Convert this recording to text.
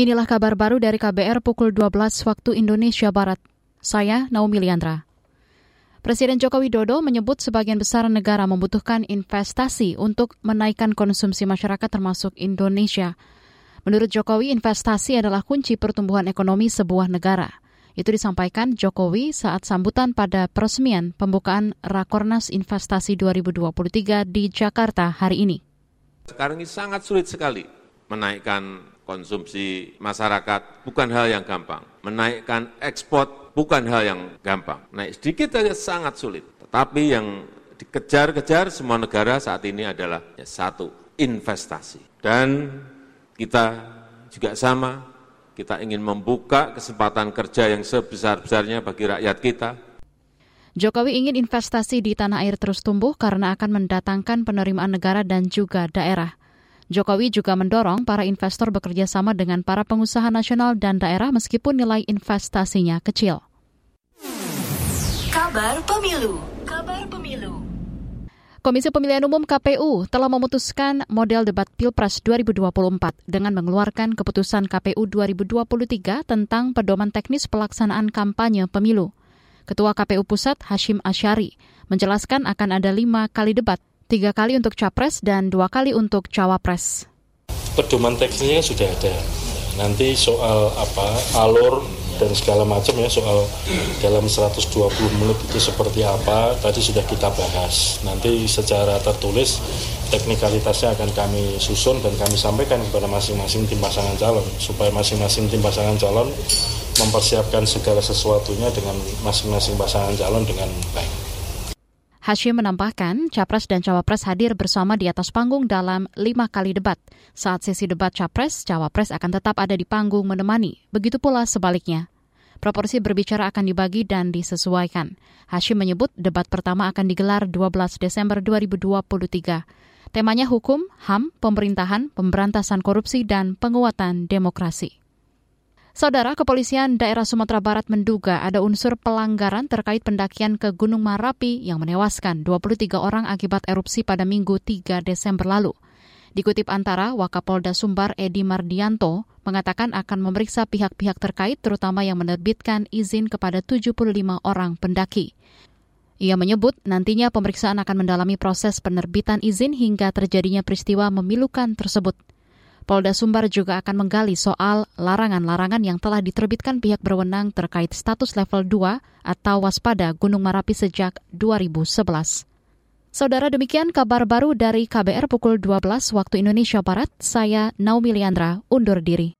Inilah kabar baru dari KBR pukul 12 waktu Indonesia Barat. Saya Naomi Liandra. Presiden Joko Widodo menyebut sebagian besar negara membutuhkan investasi untuk menaikkan konsumsi masyarakat termasuk Indonesia. Menurut Jokowi, investasi adalah kunci pertumbuhan ekonomi sebuah negara. Itu disampaikan Jokowi saat sambutan pada peresmian pembukaan Rakornas Investasi 2023 di Jakarta hari ini. Sekarang ini sangat sulit sekali menaikkan konsumsi masyarakat bukan hal yang gampang. Menaikkan ekspor bukan hal yang gampang. Naik sedikit saja sangat sulit. Tetapi yang dikejar-kejar semua negara saat ini adalah ya, satu, investasi. Dan kita juga sama, kita ingin membuka kesempatan kerja yang sebesar-besarnya bagi rakyat kita. Jokowi ingin investasi di tanah air terus tumbuh karena akan mendatangkan penerimaan negara dan juga daerah. Jokowi juga mendorong para investor bekerja sama dengan para pengusaha nasional dan daerah meskipun nilai investasinya kecil. Kabar Pemilu Kabar Pemilu Komisi Pemilihan Umum KPU telah memutuskan model debat Pilpres 2024 dengan mengeluarkan keputusan KPU 2023 tentang pedoman teknis pelaksanaan kampanye pemilu. Ketua KPU Pusat Hashim Asyari menjelaskan akan ada lima kali debat tiga kali untuk capres dan dua kali untuk cawapres. Pedoman teknisnya sudah ada. Nanti soal apa alur dan segala macam ya soal dalam 120 menit itu seperti apa tadi sudah kita bahas. Nanti secara tertulis teknikalitasnya akan kami susun dan kami sampaikan kepada masing-masing tim pasangan calon supaya masing-masing tim pasangan calon mempersiapkan segala sesuatunya dengan masing-masing pasangan calon dengan baik. Hashim menambahkan, Capres dan Cawapres hadir bersama di atas panggung dalam lima kali debat. Saat sesi debat Capres, Cawapres akan tetap ada di panggung menemani. Begitu pula sebaliknya. Proporsi berbicara akan dibagi dan disesuaikan. Hashim menyebut debat pertama akan digelar 12 Desember 2023. Temanya hukum, HAM, pemerintahan, pemberantasan korupsi, dan penguatan demokrasi. Saudara Kepolisian Daerah Sumatera Barat menduga ada unsur pelanggaran terkait pendakian ke Gunung Marapi yang menewaskan 23 orang akibat erupsi pada Minggu 3 Desember lalu. Dikutip antara, Wakapolda Sumbar Edi Mardianto mengatakan akan memeriksa pihak-pihak terkait terutama yang menerbitkan izin kepada 75 orang pendaki. Ia menyebut nantinya pemeriksaan akan mendalami proses penerbitan izin hingga terjadinya peristiwa memilukan tersebut. Polda Sumbar juga akan menggali soal larangan-larangan yang telah diterbitkan pihak berwenang terkait status level 2 atau waspada Gunung Marapi sejak 2011. Saudara demikian kabar baru dari KBR pukul 12 waktu Indonesia Barat, saya Naomi Liandra undur diri.